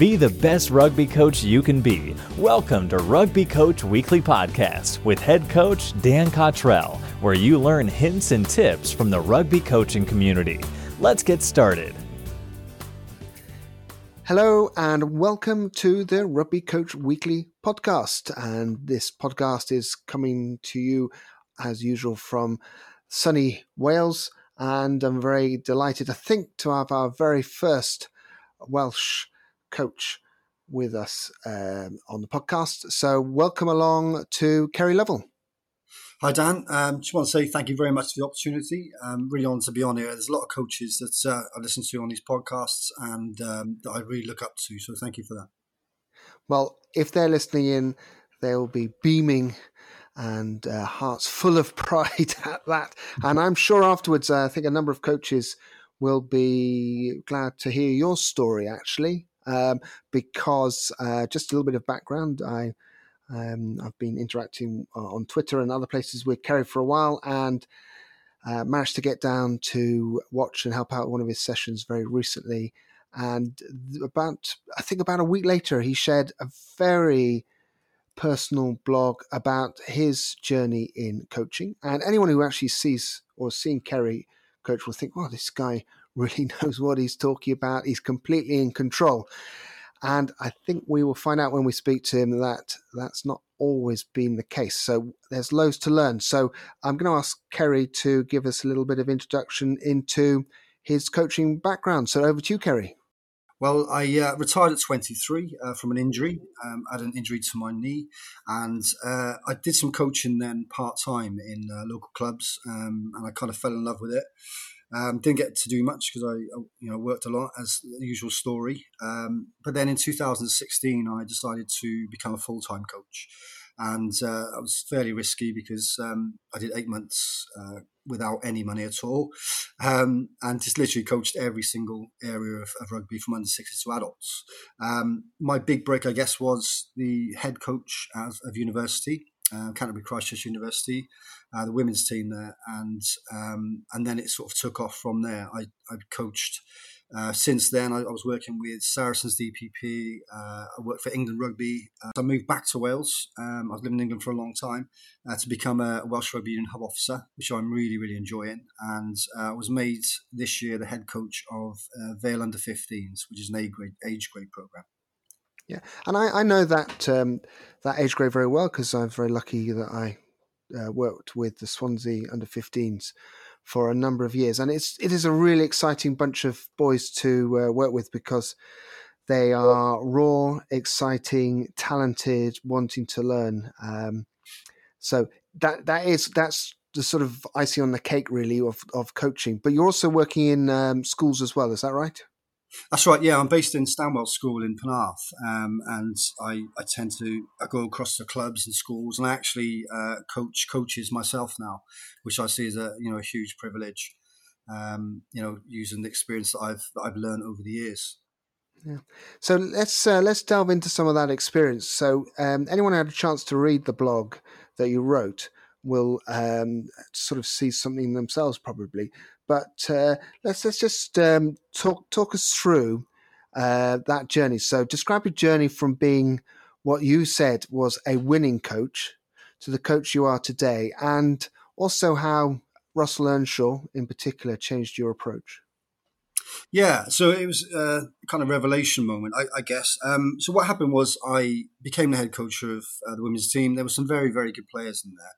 Be the best rugby coach you can be. Welcome to Rugby Coach Weekly Podcast with head coach Dan Cottrell, where you learn hints and tips from the rugby coaching community. Let's get started. Hello and welcome to the Rugby Coach Weekly podcast. And this podcast is coming to you as usual from sunny Wales. And I'm very delighted, I think, to have our very first Welsh coach with us um, on the podcast. So, welcome along to Keri Lovell. Hi, Dan. Um, just want to say thank you very much for the opportunity. I'm really honoured to be on here. There's a lot of coaches that uh, I listen to on these podcasts and um, that I really look up to. So, thank you for that. Well, if they're listening in, they'll be beaming and uh, hearts full of pride at that. And I'm sure afterwards, uh, I think a number of coaches will be glad to hear your story, actually, um, because uh, just a little bit of background. I um, I've been interacting uh, on Twitter and other places with Keri for a while, and uh, managed to get down to watch and help out one of his sessions very recently. And about I think about a week later, he shared a very personal blog about his journey in coaching. And anyone who actually sees or seen Keri coach will think, "Wow, this guy really knows what he's talking about. He's completely in control." And I think we will find out when we speak to him that that's not always been the case. So there's loads to learn. So I'm going to ask Keri to give us a little bit of introduction into his coaching background. So over to you, Keri. Well, I uh, retired at 23 uh, from an injury. Um, I had an injury to my knee, and uh, I did some coaching then part time in uh, local clubs, um, and I kind of fell in love with it. Um, didn't get to do much because I, you know, worked a lot as the usual story. Um, but then in 2016, I decided to become a full time coach, and uh, it was fairly risky because um, I did eight months uh, without any money at all, um, and just literally coached every single area of, of rugby from under 60 to adults. Um, my big break, I guess, was the head coach of university uh, Canterbury Christ Church University, uh, the women's team there, and um, and then it sort of took off from there. I I coached. Uh, since then, I, I, was working with Saracens DPP. Uh, I worked for England Rugby. Uh, I moved back to Wales. Um, I was living in England for a long time uh, to become a Welsh Rugby Union hub officer, which I'm really, really enjoying. And I was made this year the head coach of Vale Under 15s, which is an grade, age grade program. Yeah, and I, I know that um, that age grade very well because I'm very lucky that I uh, worked with the Swansea under 15s for a number of years, and it's it is a really exciting bunch of boys to uh, work with because they are raw, exciting, talented, wanting to learn. Um, so that that is that's the sort of icing on the cake, really, of of coaching. But you're also working in um, schools as well, is that right? That's right. Yeah, I'm based in Stanwell School in Penarth, um, and I, I tend to I go across the clubs and schools, and I actually uh, coach coaches myself now, which I see as a you know a huge privilege. Um, you know, using the experience that I've that I've learned over the years. Yeah. So let's uh, let's delve into some of that experience. So um, anyone had a chance to read the blog that you wrote will um, sort of see something themselves probably. But uh, let's let's just um, talk talk us through uh, that journey. So describe your journey from being what you said was a winning coach to the coach you are today, and also how Russell Earnshaw, in particular, changed your approach. Yeah, so it was a kind of revelation moment, I, I guess. Um, so what happened was I became the head coach of uh, the women's team. There were some very, very good players in there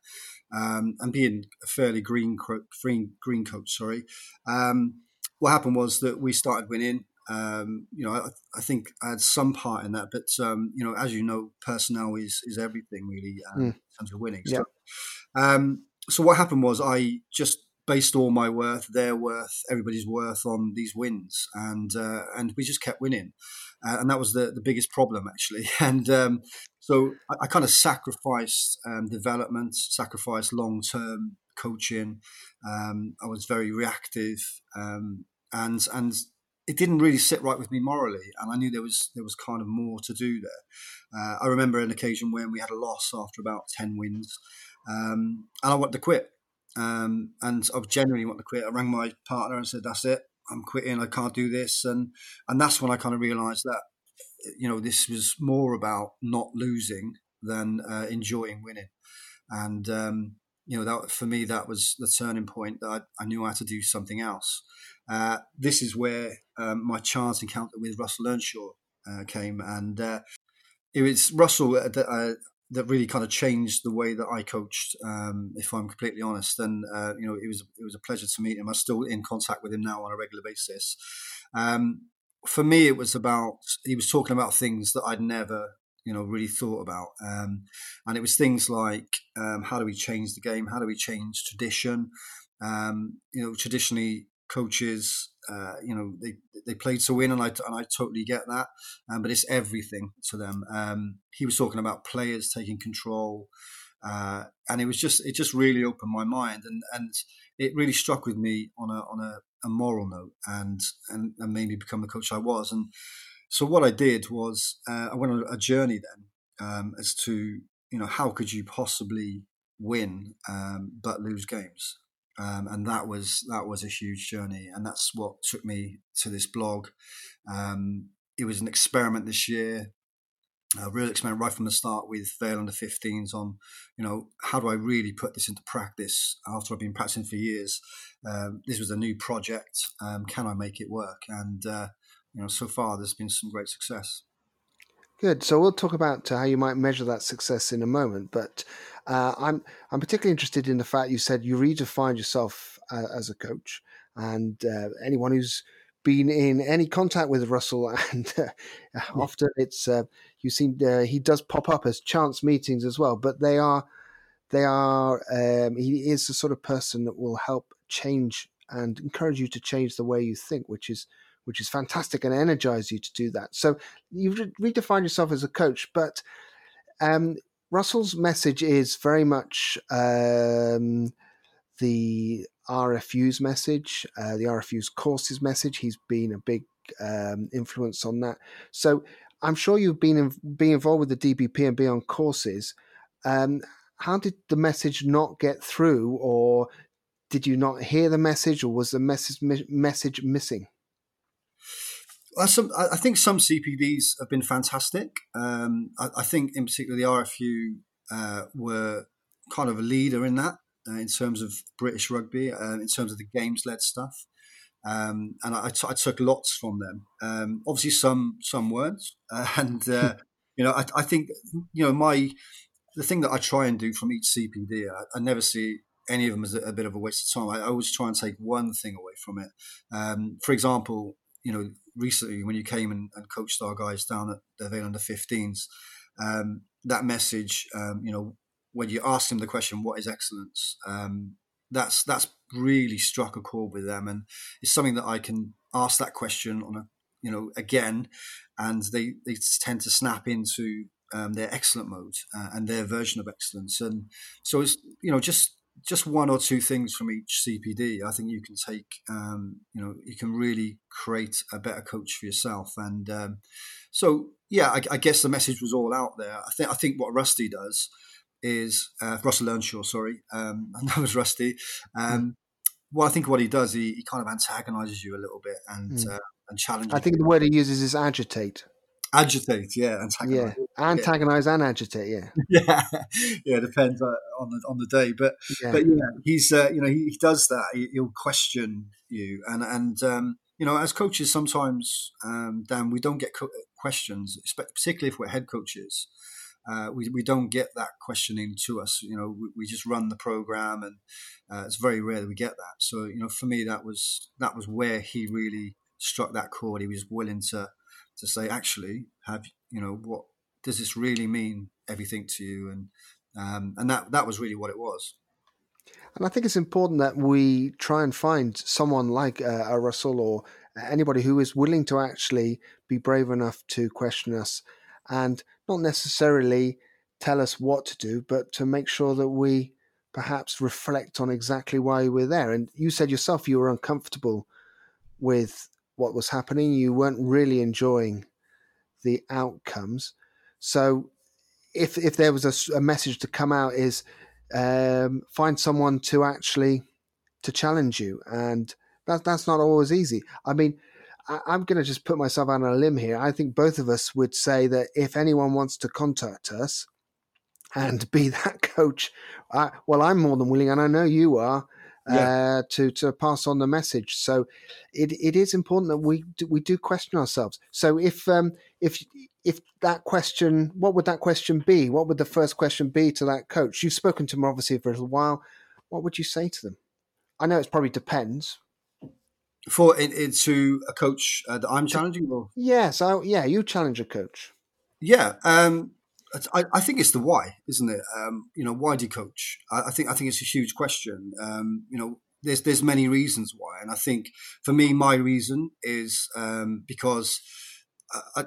um, and being a fairly green green green coach, sorry, um, what happened was that we started winning. Um, you know, I, I, think I had some part in that, but um, you know, as you know, personnel is is everything really mm. in terms of winning. So, um, so what happened was I just based all my worth, their worth, everybody's worth on these wins, and uh, and we just kept winning, uh, and that was the the biggest problem actually. And um, so I, I, kind of sacrificed um, development, sacrificed long term coaching. Um, I was very reactive, um, and and it didn't really sit right with me morally, and I knew there was there was kind of more to do there. Uh, I remember an occasion when we had a loss after about ten wins, um, and I wanted to quit. Um, and I genuinely want to quit. I rang my partner and said, "That's it. I'm quitting. I can't do this." And and that's when I kind of realised that you know, this was more about not losing than uh, enjoying winning. And, um, you know, that for me, that was the turning point that I, I knew I had to do something else. Uh, this is where um, my chance encounter with Russell Earnshaw uh, came. And uh, it was Russell uh, that, really kind of changed the way that I coached, um, if I'm completely honest. And, uh, you know, it was, it was a pleasure to meet him. I'm still in contact with him now on a regular basis. Um, for me, it was about he was talking about things that I'd never, you know, really thought about, um, and it was things like um, how do we change the game? How do we change tradition? Um, you know, traditionally coaches, uh, you know, they they played to win, and I and I totally get that, um, but it's everything to them. Um, he was talking about players taking control. Uh, and it was just it just really opened my mind and and it really struck with me on a on a a moral note and, and, and made me become the coach I was. And so what I did was uh, I went on a journey then um, as to, you know, how could you possibly win um, but lose games? Um, and that was that was a huge journey, and that's what took me to this blog. Um, it was an experiment this year a real experiment right from the start with Vale under 15s on, you know, how do I really put this into practice after I've been practicing for years? Um, this was a new project. Um, can I make it work? And, uh, you know, so far there's been some great success. Good. So we'll talk about how you might measure that success in a moment. But uh, I'm I'm particularly interested in the fact you said you redefined yourself uh, as a coach, and uh, anyone who's been in any contact with Russell, and uh, often it's uh, you seem uh, he does pop up as chance meetings as well, but they are they are um, he is the sort of person that will help change and encourage you to change the way you think, which is which is fantastic and energize you to do that. So you've redefined yourself as a coach, but um, Russell's message is very much um, the RFU's message, uh, the RFU's courses message. He's been a big um, influence on that. So I'm sure you've been in, being involved with the DBP and Beyond courses. Um, how did the message not get through, or did you not hear the message, or was the message message missing? Well, some, I think some CPDs have been fantastic. Um, I, I, think, in particular, the RFU uh, were kind of a leader in that uh, in terms of British rugby, uh, in terms of the games led stuff. Um, and I, took lots from them. Um, obviously, some some words, uh, and uh, you know, I, I, think you know my the thing that I try and do from each CPD, I, I never see any of them as a, a, bit of a waste of time. I, always try and take one thing away from it. Um, for example, you know, recently when you came and, and coached our guys down at the Vale under 15s, um, that message, um, you know, when you ask them the question, "What is excellence?" Um, that's that's really struck a chord with them, and it's something that I can ask that question on a you know again, and they they tend to snap into um, their excellent mode uh, and their version of excellence, and so it's you know just just one or two things from each CPD. I think you can take um, you know you can really create a better coach for yourself, and um, so yeah, I, I guess the message was all out there. I think I think what Rusty does is uh, Russell Earnshaw, sorry, um, and that was Rusty. Um, well, I think what he does, he, he kind of antagonizes you a little bit and mm. uh, and challenges. I think the word he uses is agitate. Agitate, yeah, antagonize. Yeah, antagonize yeah. and agitate, yeah. yeah, yeah, depends uh, on the on the day, but yeah. but yeah, he's uh, you know he, he does that. He, will question you, and and um, you know as coaches sometimes, um, Dan, we don't get co- questions, particularly if we're head coaches uh, we, we don't get that questioning to us. You know, we, we just run the program, and uh, it's very rare that we get that. So, you know, for me, that was that was where he really struck that chord. He was willing to to say, actually, have you know what does this really mean? Everything to you, and um, and that that was really what it was. And I think it's important that we try and find someone like uh, a Russell or anybody who is willing to actually be brave enough to question us and not necessarily tell us what to do, but to make sure that we perhaps reflect on exactly why we're there. And you said yourself you were uncomfortable with what was happening, you weren't really enjoying the outcomes. So, if if there was a, a message to come out, is um, find someone to actually to challenge you, and that that's not always easy. I mean, I, am going to just put myself on a limb here. I think both of us would say that if anyone wants to contact us and be that coach, I, well, I'm more than willing, and I know you are. Yeah. Uh, to to pass on the message. So it, it is important that we do, we do question ourselves. So if um, if if that question, what would that question be? What would the first question be to that coach? You've spoken to them obviously for a little while. What would you say to them? I know it probably depends. For it, into a coach uh, that I'm challenging, or yes, I, yeah, you challenge a coach. Yeah, um, I, I, think it's the why, isn't it? Um, you know, why do you coach? I, I, think I think it's a huge question. Um, you know, there's there's many reasons why, and I think for me, my reason is um, because I,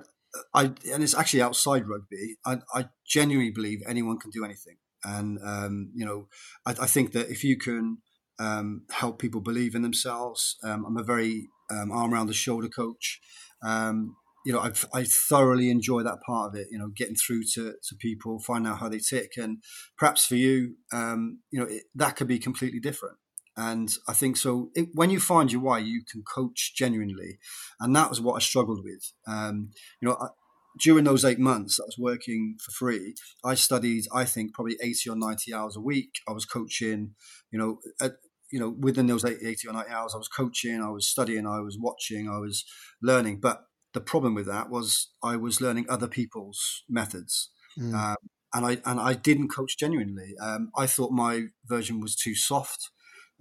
I, and it's actually outside rugby. I, I genuinely believe anyone can do anything, and um, you know, I, think that if you can um, help people believe in themselves, um, I'm a very arm around the shoulder coach. Um, you know, I've, I thoroughly enjoy that part of it. You know, getting through to, to people, finding out how they tick, and perhaps for you, um, you know, it, that could be completely different. And I think so. It, when you find your why, you can coach genuinely, and that was what I struggled with. Um, you know, I, during those eight months, that I was working for free. I studied, I think, probably eighty or ninety hours a week. I was coaching. You know, at, you know, within those 80 or 90 hours, I was coaching, I was studying, I was watching, I was learning. But the problem with that was I was learning other people's methods. Mm. Um, and I and I didn't coach genuinely. Um, I thought my version was too soft.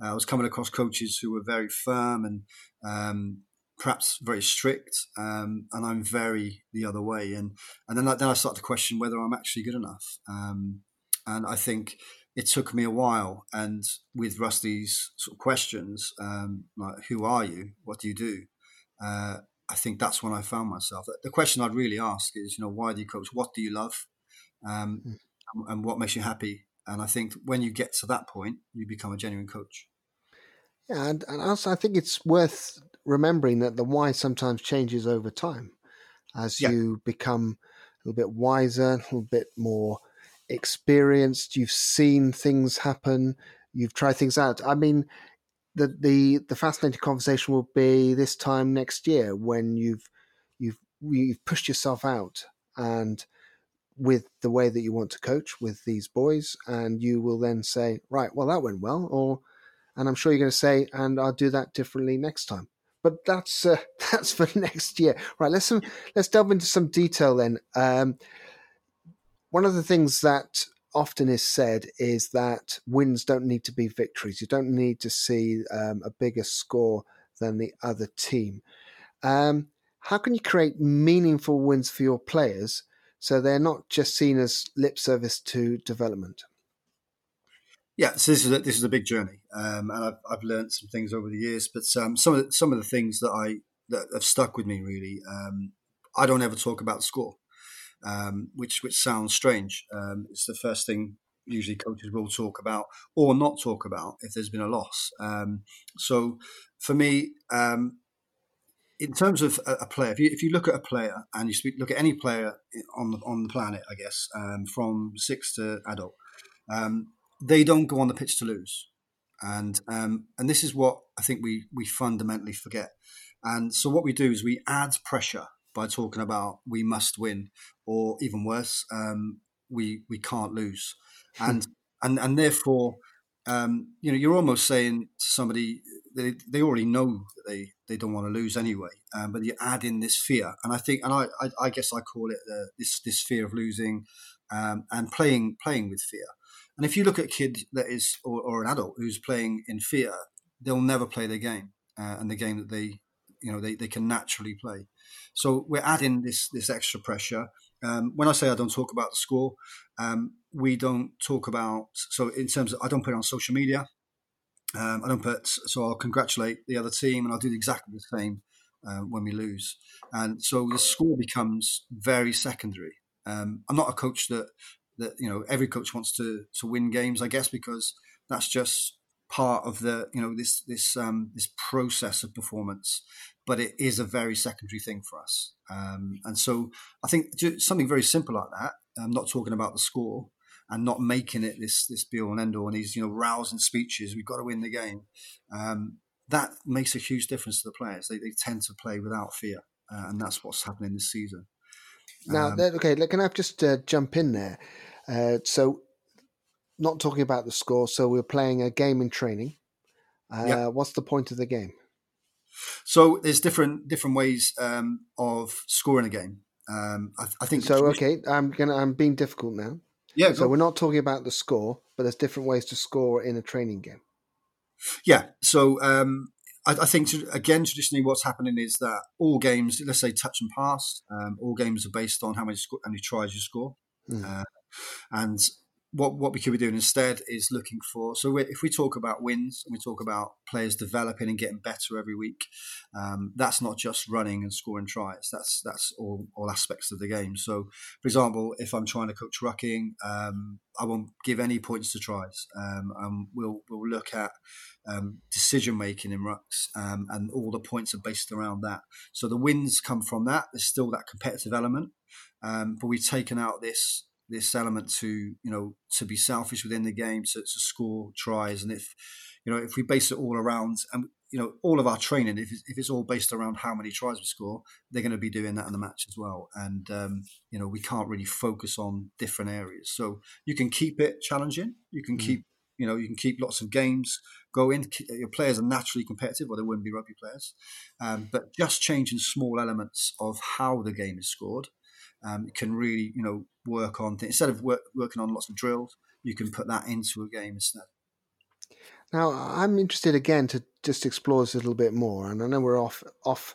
Uh, I was coming across coaches who were very firm and um, perhaps very strict, um, and I'm very the other way. And and then I, then I started to question whether I'm actually good enough. Um, and I think it took me a while. And with Rusty's sort of questions, um, like "Who are you? What do you do?" Uh, I think that's when I found myself. The question I'd really ask is, you know, why do you coach? What do you love? Um, mm. and what makes you happy? And I think when you get to that point, you become a genuine coach. Yeah, and, and also I think it's worth remembering that the why sometimes changes over time as yeah. you become a little bit wiser, a little bit more experienced. You've seen things happen. You've tried things out. I mean, the the the fascinating conversation will be this time next year when you've you've you've pushed yourself out and with the way that you want to coach with these boys and you will then say right well that went well or and i'm sure you're going to say and i'll do that differently next time. But that's uh, that's for next year. Right let's some, let's delve into some detail then. Um, one of the things that often is said is that wins don't need to be victories. You don't need to see um, a bigger score than the other team. Um, how can you create meaningful wins for your players so they're not just seen as lip service to development? Yeah, so this is a, this is a big journey, um, and I've, I've learned some things over the years. But um, some of the, some of the things that I that have stuck with me really, um, I don't ever talk about score um, which which sounds strange. Um, it's the first thing usually coaches will talk about or not talk about if there's been a loss. Um, so for me, um, in terms of a, a player, if you, if you, look at a player and you speak, look at any player on the on the planet, I guess um, from six to adult, um, they don't go on the pitch to lose, and and this is what I think we we fundamentally forget. And so what we do is we add pressure by talking about we must win, or even worse, um, we we can't lose, hmm. and and and therefore, um, you know, you're almost saying to somebody they they already know that they they don't want to lose anyway, um, but you add in this fear, and I think, and I I, I guess I call it uh, this this fear of losing, um, and playing playing with fear. And if you look at a kid that is or, or an adult who's playing in fear, they'll never play their game uh, and the game that they you know they, they can naturally play. So we're adding this this extra pressure. Um, when I say I don't talk about the score, um, we don't talk about. So in terms of, I don't put it on social media. Um, I don't put. So I'll congratulate the other team, and I'll do exactly the same uh, when we lose. And so the score becomes very secondary. Um, I'm not a coach that that you know every coach wants to to win games. I guess because that's just part of the you know this this um, this process of performance but it is a very secondary thing for us. Um, and so I think something very simple like that, I'm not talking about the score and not making it this this be all and end all and these you know rousing speeches. We've got to win the game. Um, that makes a huge difference to the players. They, they tend to play without fear, uh, and that's what's happening this season. Now, um, okay, can I just uh, jump in there? Uh, so, not talking about the score. So we're playing a game in training. Uh, yeah. What's the point of the game? So there's different different ways um, of scoring a game. Um, I, I, think so. Okay, I'm gonna. I'm being difficult now. Yeah. So we're not talking about the score, but there's different ways to score in a training game. Yeah. So um, I, I, think again, traditionally, what's happening is that all games, let's say touch and pass, um, all games are based on how many sco- how many tries you score, mm. uh, and what what we could be doing instead is looking for. So if we talk about wins and we talk about players developing and getting better every week, um, that's not just running and scoring tries. That's that's all all aspects of the game. So, for example, if I'm trying to coach rucking, um, I won't give any points to tries. Um, and we'll we'll look at um, decision making in rucks, um, and all the points are based around that. So the wins come from that. There's still that competitive element, um, but we've taken out this this element to you know to be selfish within the game to, to score tries. And if you know if we base it all around and you know all of our training if it's, if it's all based around how many tries we score they're going to be doing that in the match as well. And um, you know we can't really focus on different areas. So you can keep it challenging. You can mm. keep you know you can keep lots of games going. Your players are naturally competitive or they wouldn't be rugby players. Um, but just changing small elements of how the game is scored um, can really you know work on things instead of work, working on lots of drills. You can put that into a game instead. Now, I'm interested again to just explore this a little bit more, and I know we're off off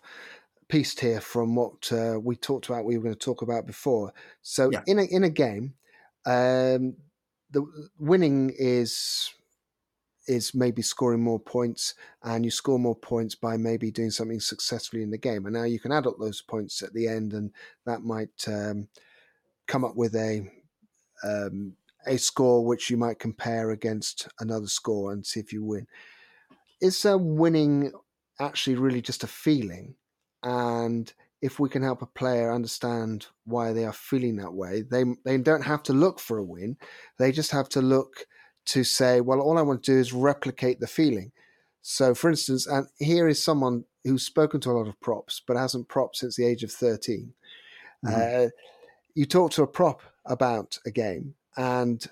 pieced here from what uh, we talked about. We were going to talk about before. So, yeah. in a in a game, um, the winning is is maybe scoring more points, and you score more points by maybe doing something successfully in the game. And now you can add up those points at the end, and that might um, come up with a um, a score which you might compare against another score and see if you win. Is uh, winning actually really just a feeling? And if we can help a player understand why they are feeling that way, they they don't have to look for a win. They just have to look to say, well, all I want to do is replicate the feeling. So, for instance, and here is someone who's spoken to a lot of props, but hasn't propped since the age of 13. Mm-hmm. Uh, you talk to a prop about a game, and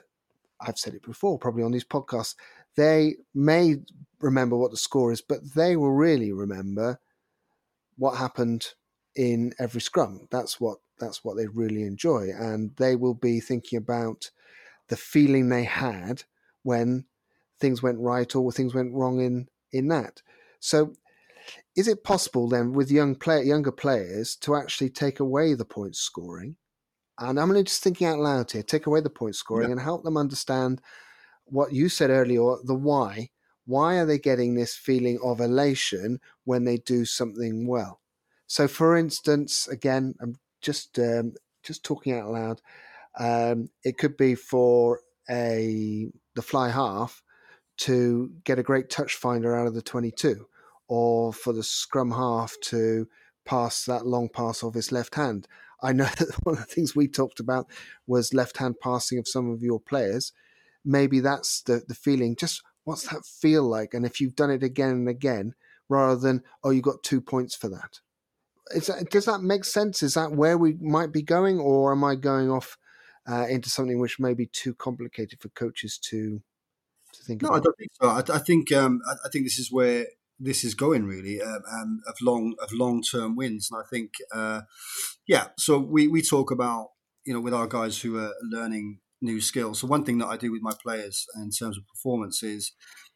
I've said it before, probably on these podcasts, they may remember what the score is, but they will really remember what happened in every scrum. That's what that's what they really enjoy, and they will be thinking about the feeling they had when things went right or things went wrong in in that. So, is it possible then with young play, younger players to actually take away the point scoring? And I'm only just thinking out loud here, take away the point scoring yeah. and help them understand what you said earlier, the why. Why are they getting this feeling of elation when they do something well? So, for instance, again, I'm just um, just talking out loud. Um, it could be for a the fly half to get a great touch finder out of the 22 or for the scrum half to pass that long pass off his left hand. I know that one of the things we talked about was left hand passing of some of your players. Maybe that's the, the feeling. Just what's that feel like? And if you've done it again and again, rather than, oh, you got two points for that. That, does that make sense? Is that where we might be going, or am I going off uh, into something which may be too complicated for coaches to to think no, about? I don't think so. I, I think um, I, I, think this is where this is going really um, um, of long of long term wins, and I think uh, yeah. So we we talk about you know with our guys who are learning new skills. So one thing that I do with my players in terms of performance is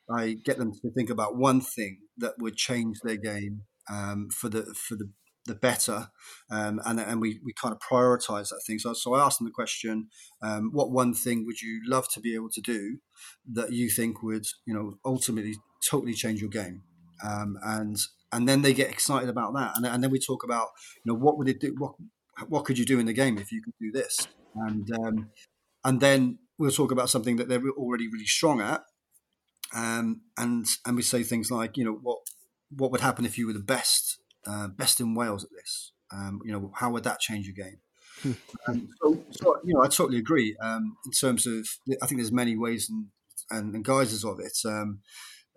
I get them to think about one thing that would change their game um, for the for the the better, um, and and we, we kind of prioritize that thing. So so I asked them the question: um, What one thing would you love to be able to do that you think would you know ultimately totally change your game? Um, and and then they get excited about that, and, and then we talk about you know what would it do? What what could you do in the game if you could do this? And um, and then we'll talk about something that they're already really strong at, um, and and we say things like you know what what would happen if you were the best uh, best in Wales at this. Um, you know, how would that change your game? Hmm. um, so, so, you know, I totally agree. Um, in terms of, I think there's many ways and, and, and guises of it. Um,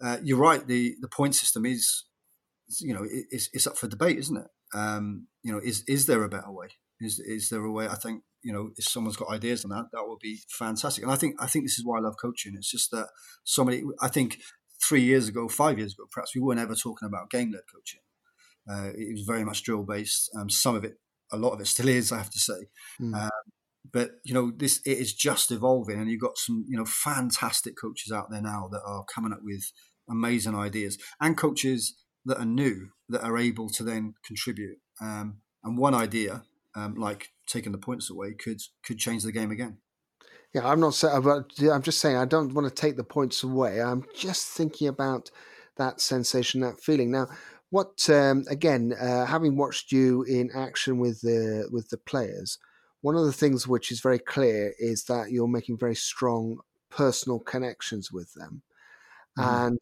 uh, you're right. The the point system is, you know, it's, it's up for debate, isn't it? Um, you know, is is there a better way? Is is there a way? I think you know, if someone's got ideas on that, that would be fantastic. And I think I think this is why I love coaching. It's just that somebody. I think three years ago, five years ago, perhaps we weren't ever talking about game led coaching. Uh, it was very much drill based. Um, some of it, a lot of it, still is. I have to say. Mm. Um, but you know, this it is just evolving, and you've got some you know fantastic coaches out there now that are coming up with amazing ideas, and coaches that are new that are able to then contribute. Um, and one idea, um, like taking the points away, could could change the game again. Yeah, I'm not saying, I'm just saying I don't want to take the points away. I'm just thinking about that sensation, that feeling. Now, what um, again? Uh, having watched you in action with the with the players, one of the things which is very clear is that you're making very strong personal connections with them, mm. and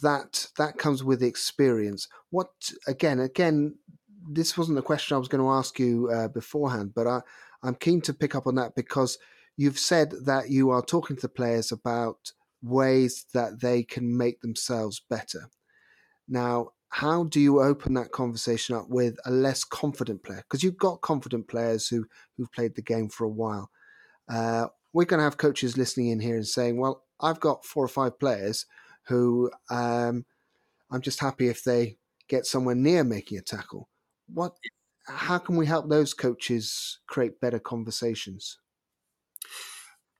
that that comes with experience. What again? Again, this wasn't a question I was going to ask you uh, beforehand, but I, I'm keen to pick up on that because you've said that you are talking to the players about ways that they can make themselves better. Now, how do you open that conversation up with a less confident player? Because you've got confident players who who've played the game for a while. Uh, we're going to have coaches listening in here and saying, "Well, I've got four or five players who um, I'm just happy if they get somewhere near making a tackle." What? How can we help those coaches create better conversations?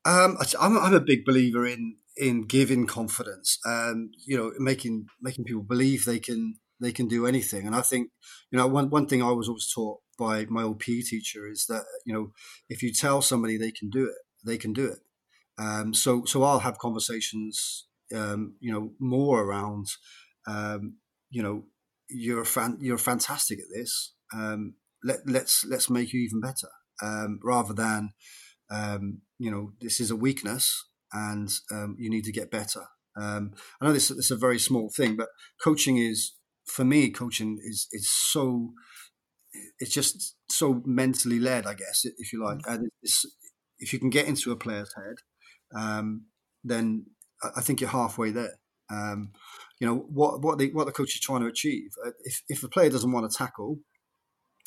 Um, I'm, I'm a big believer in in giving confidence and you know making making people believe they can they can do anything. And I think you know one one thing I was always taught by my old PE teacher is that you know if you tell somebody they can do it, they can do it. Um, so so I'll have conversations um, you know more around um, you know you're fan, you're fantastic at this. Um, let, let's let's make you even better, um, rather than um, you know this is a weakness and um, you need to get better. Um, I know this, this is a very small thing, but coaching is for me. Coaching is is so it's just so mentally led, I guess, if you like. Mm. And if you can get into a player's head, um, then I think you're halfway there. Um, you know what what the what the coach is trying to achieve. Uh, if if a player doesn't want to tackle,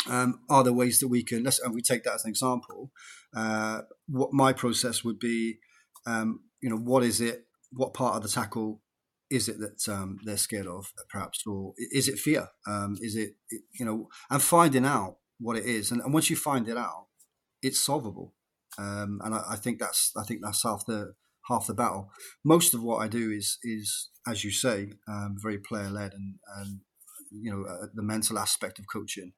um, are there ways that we can? Let's and we take that as an example. Uh, what my process would be, um, you know, what is it? What part of the tackle is it that um, they're scared of, perhaps, or is it fear? Um, is it you know, and finding out what it is, and, and once you find it out, it's solvable. Um, and I, I, think that's I think that's half the half the battle. Most of what I do is is as you say, um, very player led and, and you know uh, the mental aspect of coaching.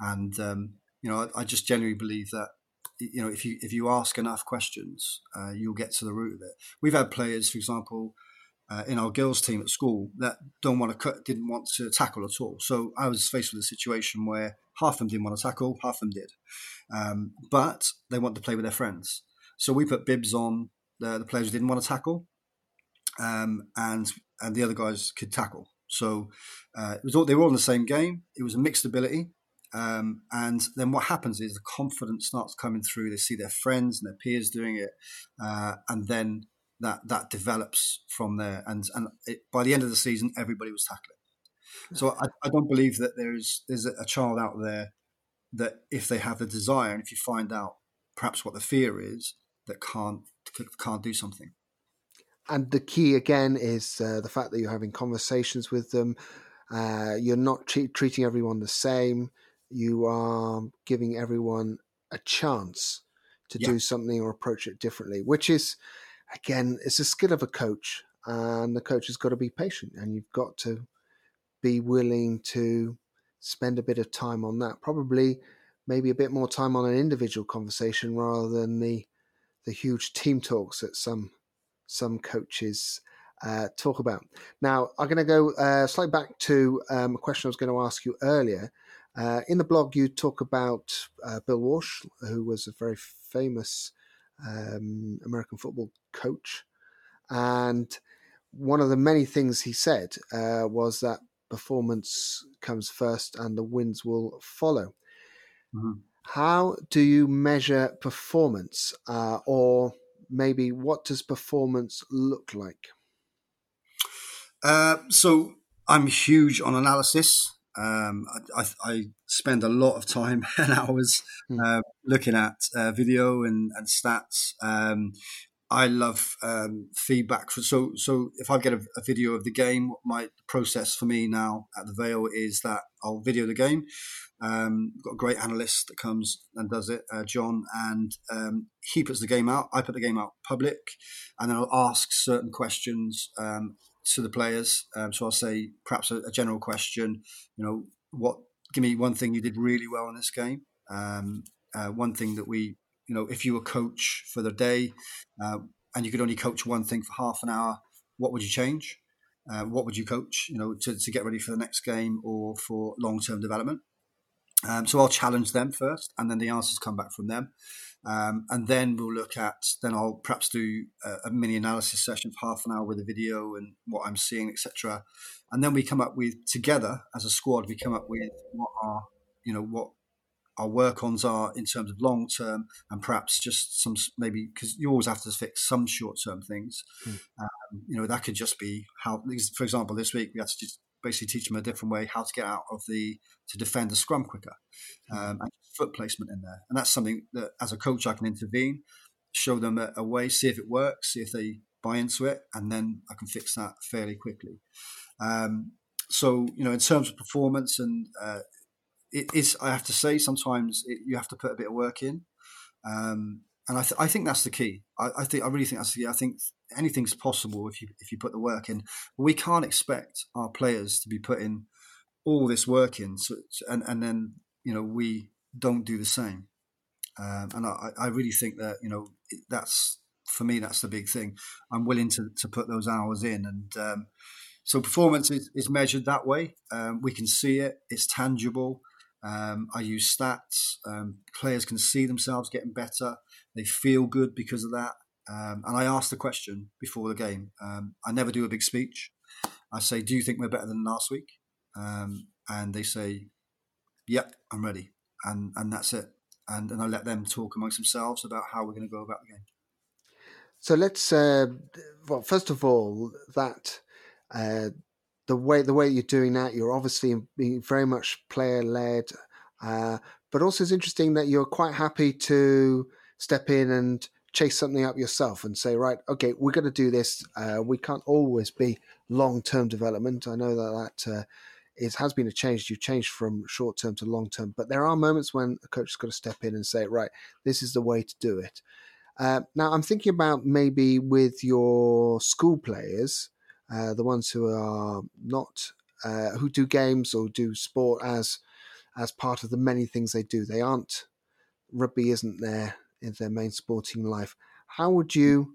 And um, you know, I, I, just genuinely believe that you know if you if you ask enough questions, uh, you'll get to the root of it. We've had players, for example. Uh, in our girls' team at school, that don't want to cut, didn't want to tackle at all. So I was faced with a situation where half of them didn't want to tackle, half of them did, um, but they want to play with their friends. So we put bibs on the, the players who didn't want to tackle, um, and and the other guys could tackle. So uh, it was all, they were all in the same game. It was a mixed ability. Um, and then what happens is the confidence starts coming through. They see their friends and their peers doing it, uh, and then that that develops from there. And and it, by the end of the season, everybody was tackling. So I, I don't believe that there's there's a, child out there that if they have the desire and if you find out perhaps what the fear is that can't can't do something. And the key again is uh, the fact that you're having conversations with them. Uh, you're not treating everyone the same. You are giving everyone a chance to yeah. do something or approach it differently, which is, again, it's a skill of a coach. And the coach has got to be patient and you've got to be willing to spend a bit of time on that. Probably maybe a bit more time on an individual conversation rather than the the huge team talks that some some coaches uh, talk about. Now, I'm going to go uh, slightly back to um, a question I was going to ask you earlier. Uh, in the blog, you talk about uh, Bill Walsh, who was a very famous um, American football coach. And one of the many things he said uh, was that performance comes first and the wins will follow. Mm-hmm. How do you measure performance, uh, or maybe what does performance look like? Uh, so I'm huge on analysis. Um, I, I, spend a lot of time and hours uh, looking at uh, video and, and stats. Um, I love um, feedback. For, so, so if I get a, a, video of the game, my process for me now at the Vale is that I'll video the game. Um, got a great analyst that comes and does it, uh, John, and um, he puts the game out. I put the game out public, and then I'll ask certain questions um, to the players. Um, so I'll say perhaps a, a, general question. You know, what? Give me one thing you did really well in this game. Um, uh, one thing that we, you know, if you were coach for the day, uh, and you could only coach one thing for half an hour, what would you change? Uh, what would you coach? You know, to, to get ready for the next game or for long term development. Um, so I'll challenge them first, and then the answers come back from them. Um, and then we'll look at, then I'll perhaps do a, a, mini analysis session for half an hour with a video and what I'm seeing, etc. And then we come up with, together as a squad, we come up with what our, you know, what our work ons are in terms of long term and perhaps just some maybe because you always have to fix some short term things. Mm. Um, you know, that could just be how, for example, this week we had to just basically teach them a different way how to get out of the to defend the scrum quicker um, and foot placement in there. And that's something that as a coach I can intervene, show them a, a, way, see if it works, see if they buy into it, and then I can fix that fairly quickly. Um, so you know, in terms of performance, and uh, it is I have to say sometimes it, you have to put a bit of work in. Um, and I, th- I think that's the key. I, I, think I really think that's the key. I think anything's possible if you if you put the work in. We can't expect our players to be putting all this work in, so, and and then you know we don't do the same. Um, and I, I really think that you know that's for me that's the big thing. I'm willing to to put those hours in, and um, so performance is, is measured that way. Um, we can see it; it's tangible. Um, I use stats. Um, players can see themselves getting better. They feel good because of that. Um, and I ask the question before the game. Um, I never do a big speech. I say, "Do you think we're better than last week?" Um, and they say, "Yep, I'm ready," and and that's it. And and I let them talk amongst themselves about how we're going to go about the game. So let's. Uh, well, first of all, that uh, the way the way you're doing that, you're obviously being very much player led, uh, but also it's interesting that you're quite happy to step in and chase something up yourself and say, right, okay, we're going to do this. Uh, we can't always be long term development. I know that that uh, is, has been a change. You've changed from short term to long term, but there are moments when a coach has got to step in and say, right, this is the way to do it. Uh, now, I'm thinking about maybe with your school players, uh, the ones who are not uh, who do games or do sport as as part of the many things they do. They aren't rugby isn't there in their main sporting life. How would you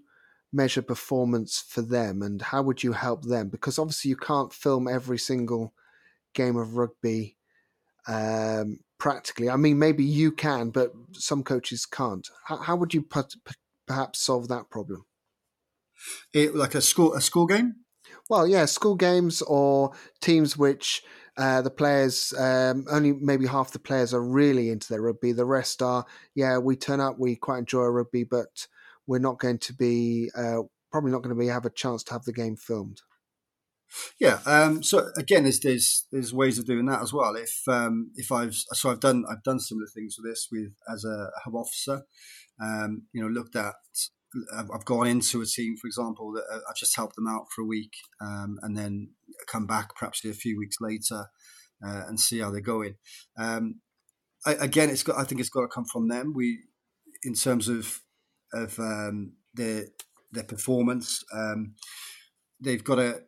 measure performance for them and how would you help them? Because obviously you can't film every single game of rugby um, practically. I mean, maybe you can, but some coaches can't. How, how would you put, perhaps solve that problem? It, like a school a school game? Well, yeah, school games or teams which uh, the players, um, only maybe half the players are really into their rugby. The rest are, yeah, we turn up, we quite enjoy rugby, but we're not going to be, uh, probably not going to be have a chance to have the game filmed. Yeah. Um, so again, there's, there's there's ways of doing that as well. If um, if I've so I've done I've done similar things with this with as a hub officer. Um, you know, looked at I've gone into a team, for example, that uh, I've just helped them out for a week, um, and then come back perhaps a few weeks later uh, and see how they're going. Um, I, again, it's got. I think it's got to come from them. We, in terms of of um, their their performance, um, they've got to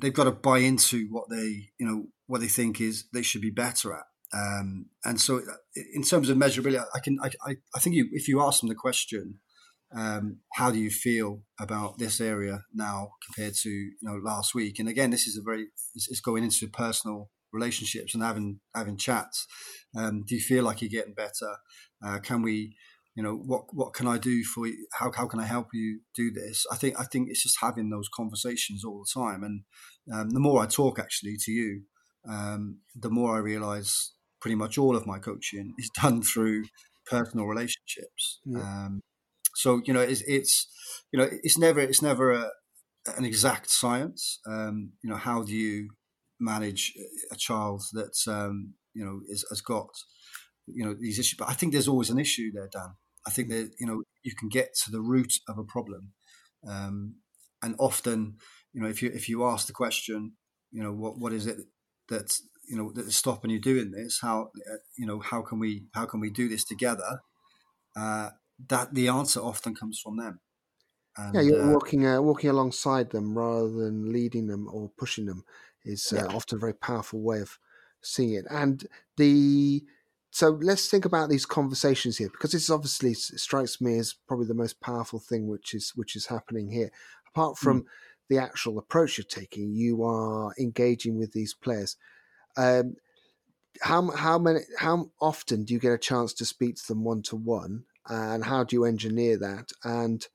they've got to buy into what they you know what they think is they should be better at. Um, and so, uh, in terms of measurability, I can I, I think you, if you ask them the question, um, how do you feel about this area now compared to you know last week? And again, this is a very it's, it's going into personal relationships and having having chats. Um, do you feel like you're getting better? Uh, can we, you know, what what can I do for you? How how can I help you do this? I think I think it's just having those conversations all the time. And um, the more I talk actually to you, um, the more I realise pretty much all of my coaching is done through personal relationships. Yeah. Um, so you know, it's, it's you know, it's never it's never a an exact science. Um, you know, how do you manage a child that um, you know is, has got you know these issues? But I think there's always an issue there, Dan. I think that you know you can get to the root of a problem, um, and often you know if you if you ask the question, you know what what is it that you know that is stopping you doing this? How uh, you know how can we how can we do this together? Uh, that the answer often comes from them. And, yeah, you're uh, walking uh, walking alongside them rather than leading them or pushing them is uh, often a very powerful way of seeing it. And the so let's think about these conversations here because this obviously strikes me as probably the most powerful thing which is which is happening here. Apart from mm. the actual approach you're taking, you are engaging with these players. Um, how how many how often do you get a chance to speak to them one to one, and how do you engineer that? And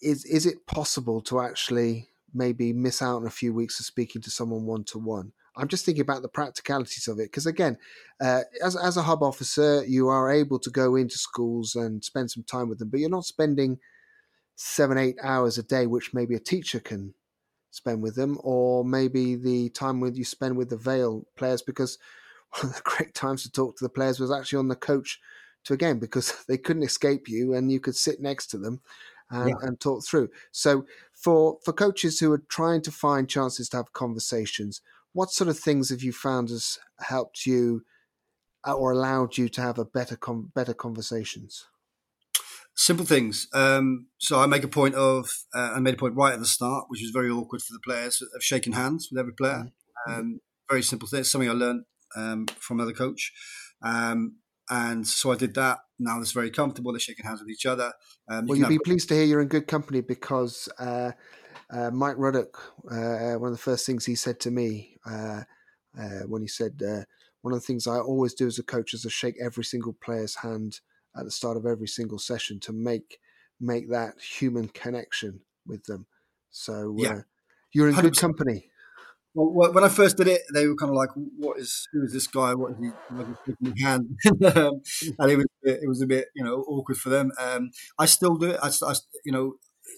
is is it possible to actually maybe miss out on a few weeks of speaking to someone one to one? I'm just thinking about the practicalities of it because again, uh, as as a hub officer, you are able to go into schools and spend some time with them, but you're not spending seven eight hours a day, which maybe a teacher can spend with them, or maybe the time with you spend with the Vale players because one of the great times to talk to the players was actually on the coach to a game because they couldn't escape you and you could sit next to them and, yeah. and talk through. So for for coaches who are trying to find chances to have conversations, what sort of things have you found has helped you uh, or allowed you to have a better better conversations? Simple things. Um, so I make a point of, uh, I made a point right at the start, which was very awkward for the players, of shaking hands with every player. Mm-hmm. Um, very simple thing. It's something I learned um, from another coach. Um, and so I did that. Now it's very comfortable. They're shaking hands with each other. Um, well, you will be pleased to hear you're in good company because uh, uh, Mike Ruddock, uh, one of the first things he said to me uh, uh, when he said, uh, one of the things I always do as a coach is to shake every single player's hand at the start of every single session to make make that human connection with them. So yeah. you're in 100%. good company. Well, when I first did it, they were kind of like, "What is who is this guy? What is he? He hand?" um, and it was it was a bit you know awkward for them. Um, I still do it. I, I, you know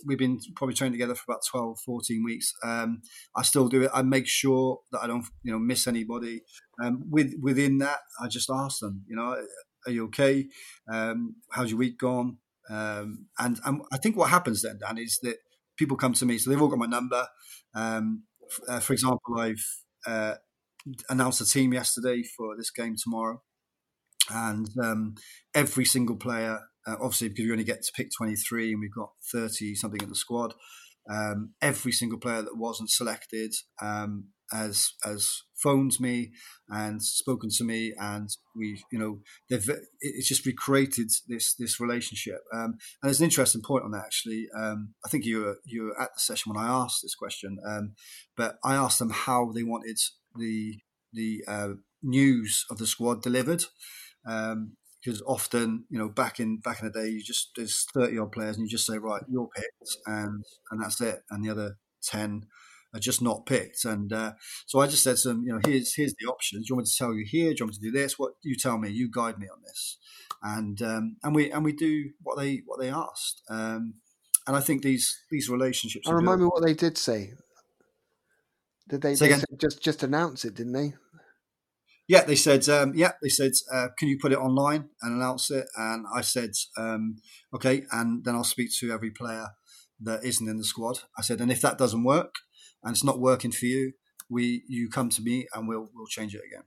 we've been probably training together for about 12, 14 weeks. Um, I still do it. I make sure that I don't you know miss anybody. Um, with within that, I just ask them, you know, are you okay? Um, how's your week gone? Um, and, and I think what happens then, Dan, is that people come to me. So they've all got my number. Um, uh, for example, I've uh, announced a team yesterday for this game tomorrow, and um, every single player, uh, obviously because we only get to pick 23 and we've got 30 something in the squad, um, every single player that wasn't selected um, has has phoned me and spoken to me, and we, you know, they've it's just recreated this this relationship. Um, and there's an interesting point on that actually. Um, I think you were you were at the session when I asked this question, um, but I asked them how they wanted the the uh, news of the squad delivered. Um, because often, you know, back in back in the day, you just there's thirty odd players, and you just say, right, you're picked, and and that's it, and the other ten are just not picked. And uh, so I just said to them, you know, here's here's the options. Do you want me to tell you here? Do you want me to do this? What you tell me? You guide me on this. And um, and we and we do what they what they asked. Um, and I think these these relationships. And remind me what they did say. Did they, they just just announce it? Didn't they? Yeah, they said. Um, yeah, they said. Uh, can you put it online and announce it? And I said, um, okay. And then I'll speak to every player that isn't in the squad. I said, and if that doesn't work, and it's not working for you, we you come to me and we'll we'll change it again.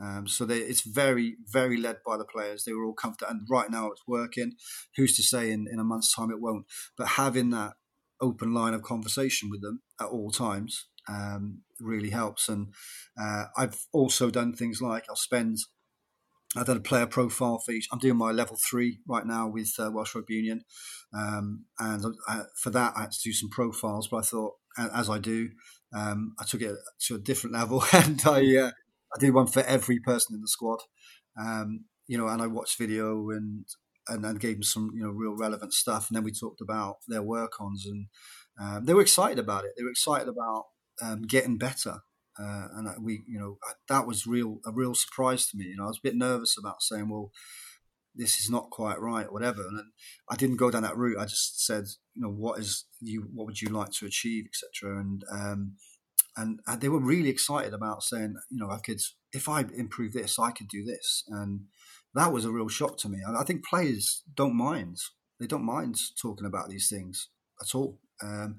Um, so they, it's very very led by the players. They were all comfortable, and right now it's working. Who's to say in, in a month's time it won't? But having that open line of conversation with them at all times um, really helps. And uh, I've also done things like I'll spend. I've done a player profile for each. I'm doing my level three right now with uh, Welsh Rugby Union, um, and I, for that I had to do some profiles. But I thought as I do. Um, I took it to a different level, and I uh, I did one for every person in the squad. Um, you know, and I watched video and, and gave them some you know real relevant stuff, and then we talked about their work ons, and um, they were excited about it. They were excited about um, getting better. Uh, and we, you know, that was real a real surprise to me. You know, I was a bit nervous about saying, well, this is not quite right, whatever. And I didn't go down that route. I just said, you know, what is you, what would you like to achieve, etc. And um, and they were really excited about saying, you know, I could, if I improve this, I could do this, and that was a real shock to me. I think players don't mind; they don't mind talking about these things at all. Um,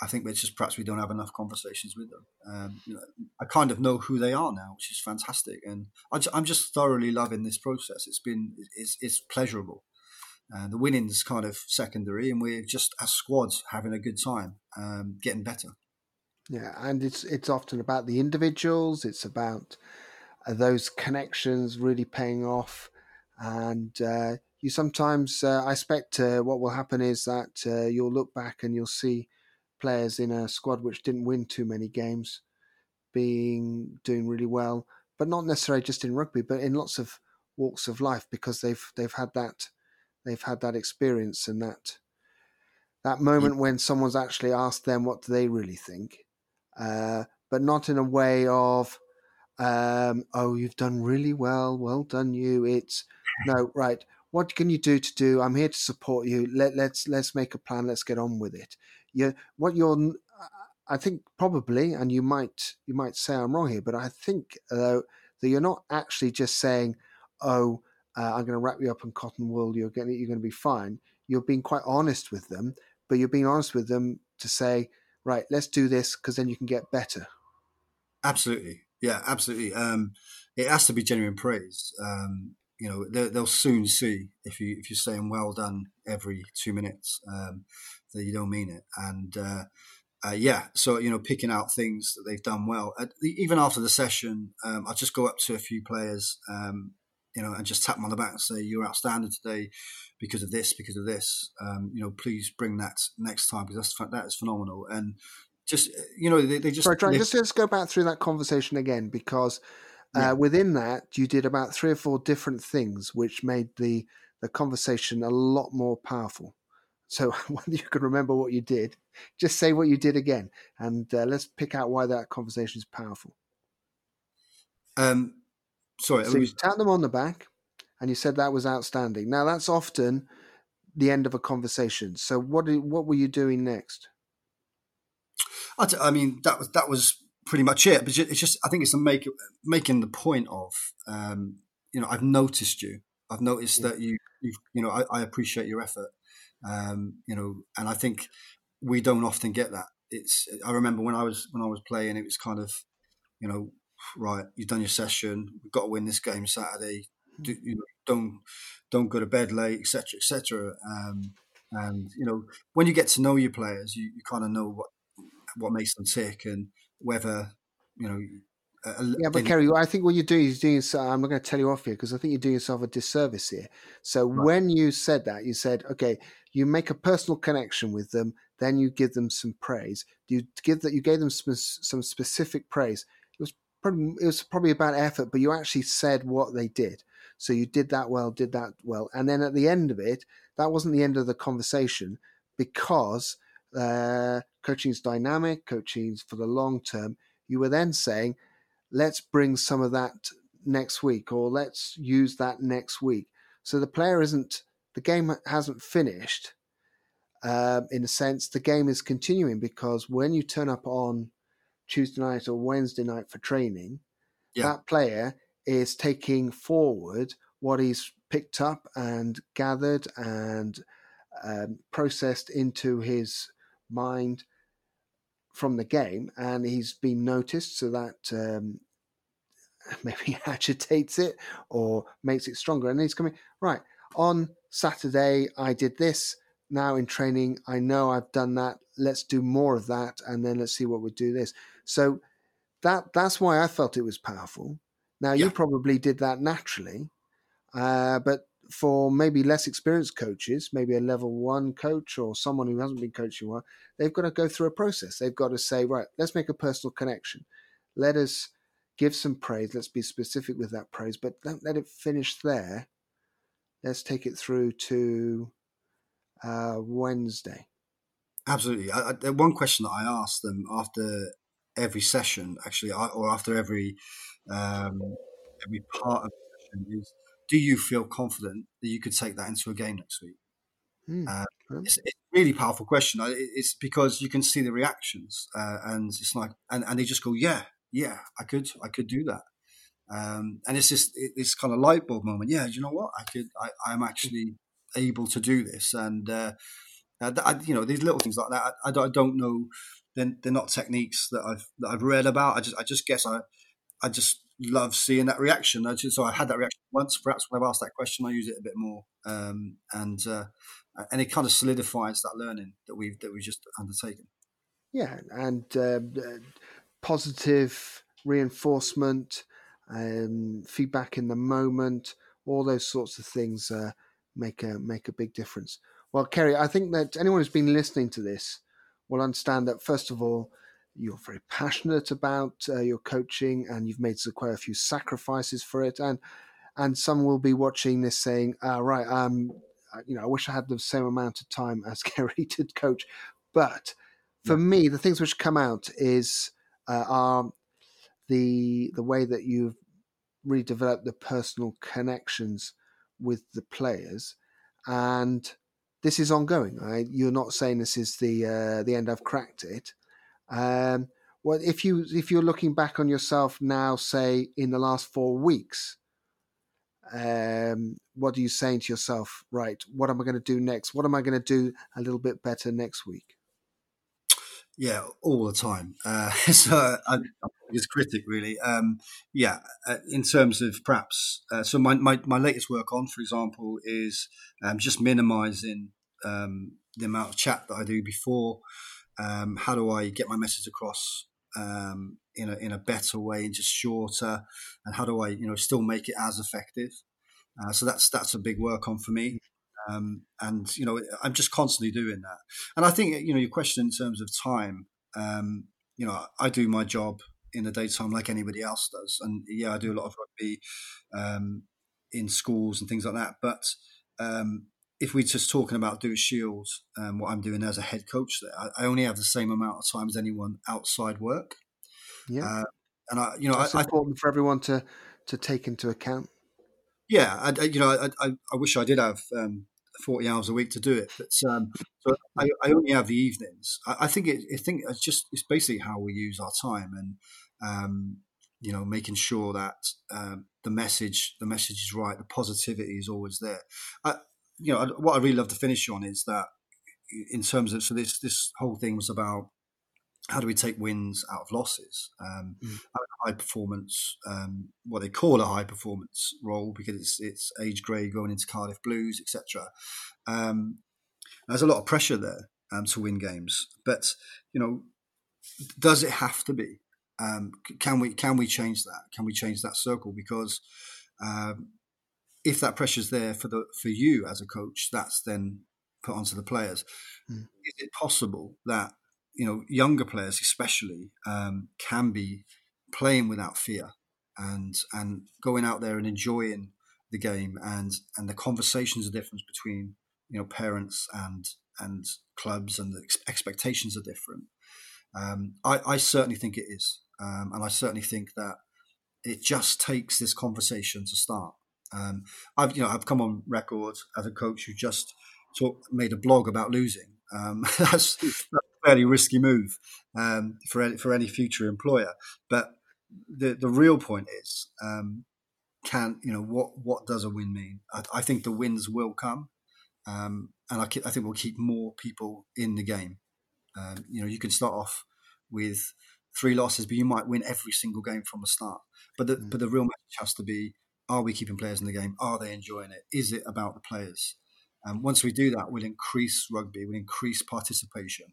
I think it's just perhaps we don't have enough conversations with them. Um, you know, I kind of know who they are now, which is fantastic, and I, am just thoroughly loving this process. It's been it's, it's pleasurable. Uh, the winning's kind of secondary, and we're just as squads having a good time, um, getting better. Yeah, and it's it's often about the individuals. It's about uh, those connections really paying off, and uh, you sometimes uh, I expect uh, what will happen is that uh, you'll look back and you'll see players in a squad which didn't win too many games being doing really well, but not necessarily just in rugby, but in lots of walks of life because they've they've had that they've had that experience and that that moment yeah. when someone's actually asked them what do they really think uh, but not in a way of, um, oh, you've done really well, well done you. It's no, right. What can you do to do? I'm here to support you. Let, let's let's make a plan. Let's get on with it. You, what you're, I think probably, and you might you might say I'm wrong here, but I think though that you're not actually just saying, oh, uh, I'm going to wrap you up in cotton wool. You're going you're going to be fine. You're being quite honest with them, but you're being honest with them to say, right, let's do this because then you can get better. Absolutely. Yeah, absolutely. Um, it has to be genuine praise. Um, you know, they, will soon see if you if you're saying "well done" every two minutes um, that you don't mean it. And uh, uh, yeah, so you know, picking out things that they've done well. Uh, even after the session, um, I just go up to a few players, um, you know, and just tap them on the back and say, "You're outstanding today because of this, because of this. Um, you know, please bring that next time because that's that is phenomenal." And just you know, they, they just sorry, John, just let's go back through that conversation again because uh, yeah. within that you did about three or four different things which made the the conversation a lot more powerful. So whether you can remember what you did, just say what you did again, and uh, let's pick out why that conversation is powerful. Um, sorry, so was... you tap them on the back, and you said that was outstanding. Now that's often the end of a conversation. So what did, what were you doing next? I, mean that was that was pretty much it. But it's just I think it's a make, making the point of um, you know I've noticed you. I've noticed that you you you know I, I appreciate your effort. Um, you know, and I think we don't often get that. It's I remember when I was when I was playing, it was kind of you know right, you've done your session. We've got to win this game Saturday. Do, you know, don't don't go to bed late, etc., etc. Um, and you know, when you get to know your players, you, you kind of know what what makes them tick and whether you know. Yeah, but Keri, I think what you're doing is doing. I'm not going to tell you off here because I think you're doing yourself a disservice here. So right. when you said that, you said, okay, you make a personal connection with them, then you give them some praise. You give that you gave them some, some specific praise. It was probably it was probably about effort, but you actually said what they did. So you did that well, did that well. And then at the end of it, that wasn't the end of the conversation because uh, coaching is dynamic, coaching is for the long term. You were then saying, let's bring some of that next week or let's use that next week. So the player isn't, the game hasn't finished. Uh, in a sense, the game is continuing because when you turn up on Tuesday night or Wednesday night for training, yeah. that player is taking forward what he's picked up and gathered and um, processed into his mind from the game, and he's been noticed, so that um, maybe agitates it or makes it stronger. And he's coming right on Saturday. I did this. Now in training, I know I've done that. Let's do more of that, and then let's see what we do this. So that that's why I felt it was powerful now, yeah. you probably did that naturally, uh, but for maybe less experienced coaches, maybe a level one coach or someone who hasn't been coaching well, they've got to go through a process. They've got to say, right, let's make a personal connection. Let us give some praise. Let's be specific with that praise, but don't let it finish there. Let's take it through to uh, Wednesday. Absolutely. I, I, one question that I asked them after every session, actually, or after every um, every part of the session is do you feel confident that you could take that into a game next week? Mm. Uh, it's, it's, a really powerful question. It's because you can see the reactions, uh, and it's like, and, and they just go, yeah, yeah, I could, I could do that. Um, and it's just this kind of light bulb moment. Yeah, you know what? I could, I, I'm actually able to do this, and uh, I, you know these little things like that. I, I don't know. They're, they're not techniques that I've that I've read about. I just, I just guess I, I just love seeing that reaction. I just, so I had that reaction once. Perhaps when I've asked that question, I use it a bit more, um, and uh, and it kind of solidifies that learning that we've that we've just undertaken. Yeah, and uh, positive reinforcement, um, feedback in the moment, all those sorts of things uh, make a make a big difference. Well, Keri, I think that anyone who's been listening to this will understand that first of all, you're very passionate about uh, your coaching, and you've made quite a few sacrifices for it, and and some will be watching this saying, ah, right, um, you know, I wish I had the same amount of time as Keri did coach, but for yeah. me, the things which come out is uh, are the the way that you've really developed the personal connections with the players, and this is ongoing. Right? You're not saying this is the uh, the end. I've cracked it. Um, well, if you if you're looking back on yourself now, say in the last four weeks, um, what are you saying to yourself? Right, what am I going to do next? What am I going to do a little bit better next week? Yeah, all the time. Uh, so I'm his critic, really. Um, yeah, uh, in terms of perhaps, uh, so my, my, my latest work on, for example, is um, just minimizing um, the amount of chat that I do before. Um, how do I get my message across um, in a in a better way and just shorter? And how do I, you know, still make it as effective? Uh, so that's that's a big work on for me. Um, and you know, I'm just constantly doing that. And I think you know your question in terms of time. Um, you know, I do my job in the daytime like anybody else does, and yeah, I do a lot of rugby um, in schools and things like that. But um, if we're just talking about Dewar Shield, um, what I'm doing as a head coach, I, I, only have the same amount of time as anyone outside work. Yeah, uh, and I, you know, it's important for everyone to to take into account. Yeah, I, you know, I, I, I wish I did have um, 40 hours a week to do it. But um, so I, I, only have the evenings. I, I think it, I think it's just it's basically how we use our time and um, you know making sure that um, the message the message is right, the positivity is always there. I, you know what I really love to finish on is that in terms of so this this whole thing was about how do we take wins out of losses? Um, mm. High performance, um, what they call a high performance role, because it's it's age grey going into Cardiff Blues, etc. Um, there's a lot of pressure there um, to win games, but you know, does it have to be? Um, can we can we change that? Can we change that circle? Because um, if that pressure's there for the for you as a coach, that's then put onto the players. Mm. Is it possible that you know, younger players especially um, can be playing without fear and and going out there and enjoying the game and and the conversations are different between you know parents and and clubs and the ex- expectations are different. Um, I, I, certainly think it is, um, and I certainly think that it just takes this conversation to start. Um, I've you know I've come on record as a coach who just talk, made a blog about losing. Um, that's, that's fairly risky move um, for any, for any future employer. But the the real point is, um, can you know what what does a win mean? I, I think the wins will come, um, and I, I, think we'll keep more people in the game. Um, you know, you can start off with three losses, but you might win every single game from the start. But the mm. but the real message has to be: Are we keeping players in the game? Are they enjoying it? Is it about the players? And once we do that, we'll increase rugby, we'll increase participation,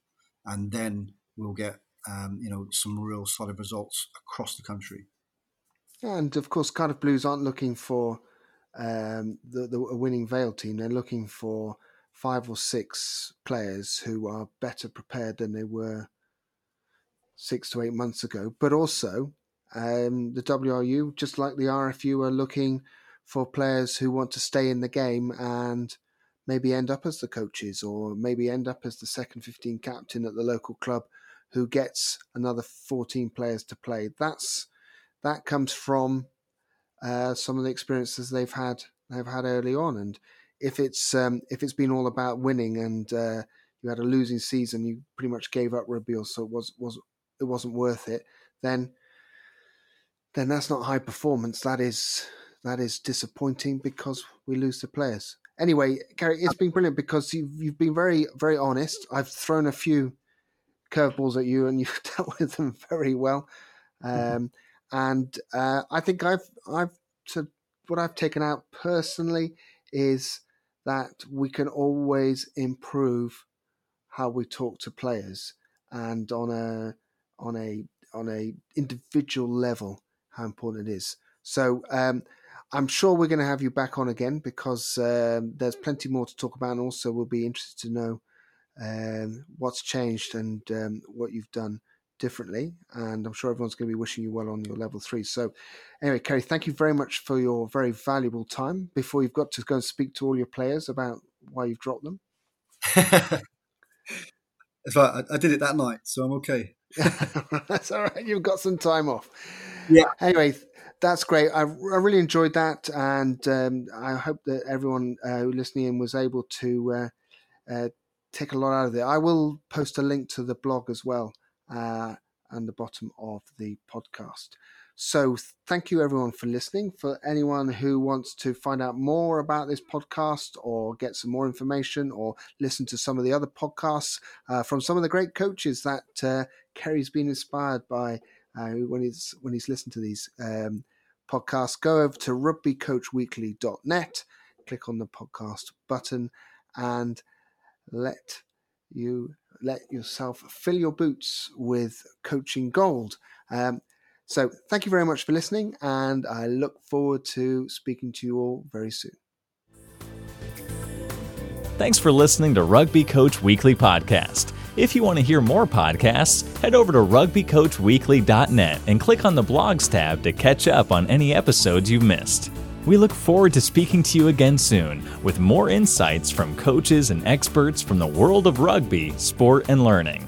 and then we'll get um, you know some real solid results across the country. And of course, Cardiff Blues aren't looking for um, the, the winning Vale team. They're looking for five or six players who are better prepared than they were six to eight months ago. But also, um, the WRU, just like the RFU, are looking for players who want to stay in the game and maybe end up as the coaches or maybe end up as the second 15 captain at the local club who gets another 14 players to play. That's that comes from uh, some of the experiences they've had they've had early on. And if it's um, if it's been all about winning and uh, you had a losing season, you pretty much gave up or so it was was it wasn't worth it. Then then that's not high performance. That is that is disappointing because we lose the players. Anyway, Keri, it's been brilliant because you've you've been very very honest. I've thrown a few curveballs at you, and you've dealt with them very well. Mm-hmm. Um, and uh, I think I've I've to, what I've taken out personally is that we can always improve how we talk to players and on a on a on a individual level how important it is. So um, I'm sure we're going to have you back on again because um, there's plenty more to talk about, and also we'll be interested to know um, what's changed and um, what you've done differently. And I'm sure everyone's going to be wishing you well on your level three. So, anyway, Keri, thank you very much for your very valuable time. Before you've got to go and speak to all your players about why you've dropped them. I, I did it that night, so I'm okay. That's all right. You've got some time off. Yeah. Anyway, that's great. I, I really enjoyed that, and um, I hope that everyone uh, listening in was able to uh, uh, take a lot out of it. I will post a link to the blog as well uh, and the bottom of the podcast. So, thank you everyone for listening. For anyone who wants to find out more about this podcast or get some more information or listen to some of the other podcasts uh, from some of the great coaches that uh, Keri's been inspired by uh, when he's when he's listened to these um, podcasts, go over to rugbycoachweekly.net, click on the podcast button, and let you let yourself fill your boots with coaching gold. Um, so, thank you very much for listening, and I look forward to speaking to you all very soon. Thanks for listening to Rugby Coach Weekly Podcast. If you want to hear more podcasts, head over to rugbycoachweekly.net and click on the blogs tab to catch up on any episodes you've missed. We look forward to speaking to you again soon with more insights from coaches and experts from the world of rugby, sport, and learning.